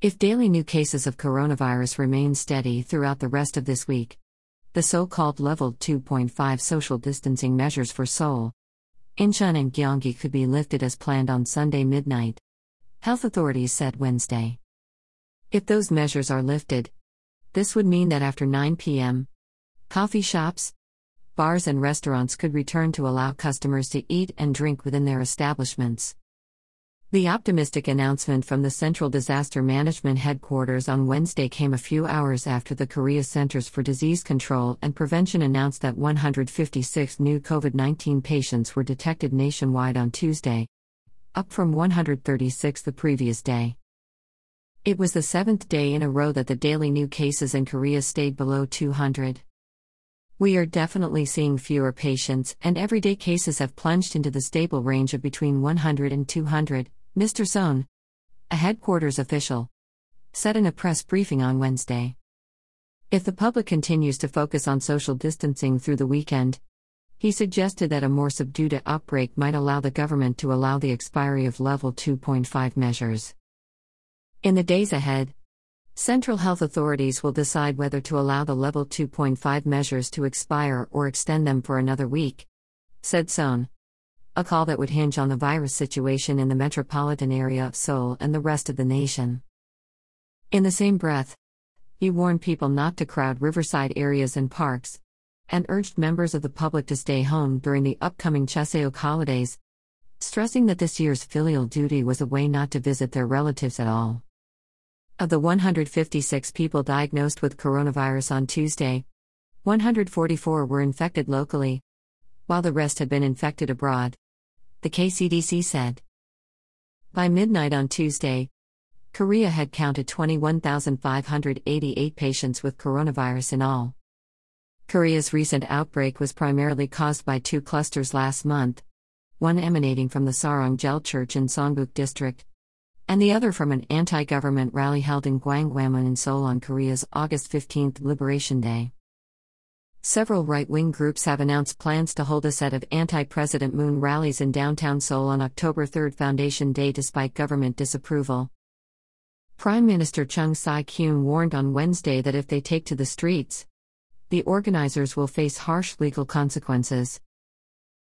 If daily new cases of coronavirus remain steady throughout the rest of this week, the so called level 2.5 social distancing measures for Seoul, Incheon, and Gyeonggi could be lifted as planned on Sunday midnight. Health authorities said Wednesday. If those measures are lifted, this would mean that after 9 p.m., coffee shops, bars, and restaurants could return to allow customers to eat and drink within their establishments. The optimistic announcement from the Central Disaster Management Headquarters on Wednesday came a few hours after the Korea Centers for Disease Control and Prevention announced that 156 new COVID 19 patients were detected nationwide on Tuesday, up from 136 the previous day. It was the seventh day in a row that the daily new cases in Korea stayed below 200. We are definitely seeing fewer patients, and everyday cases have plunged into the stable range of between 100 and 200, Mr. Sohn, a headquarters official, said in a press briefing on Wednesday. If the public continues to focus on social distancing through the weekend, he suggested that a more subdued outbreak might allow the government to allow the expiry of level 2.5 measures. In the days ahead, Central health authorities will decide whether to allow the level 2.5 measures to expire or extend them for another week, said Sohn. A call that would hinge on the virus situation in the metropolitan area of Seoul and the rest of the nation. In the same breath, he warned people not to crowd riverside areas and parks, and urged members of the public to stay home during the upcoming Chuseok holidays, stressing that this year's filial duty was a way not to visit their relatives at all. Of the 156 people diagnosed with coronavirus on Tuesday, 144 were infected locally, while the rest had been infected abroad. The KCDC said. By midnight on Tuesday, Korea had counted 21,588 patients with coronavirus in all. Korea's recent outbreak was primarily caused by two clusters last month, one emanating from the Sarang-Jeil Church in Seongbuk District, and the other from an anti government rally held in Gwanghwamun in Seoul on Korea's August 15 Liberation Day. Several right wing groups have announced plans to hold a set of anti President Moon rallies in downtown Seoul on October 3 Foundation Day despite government disapproval. Prime Minister Chung Sye Kyun warned on Wednesday that if they take to the streets, the organizers will face harsh legal consequences.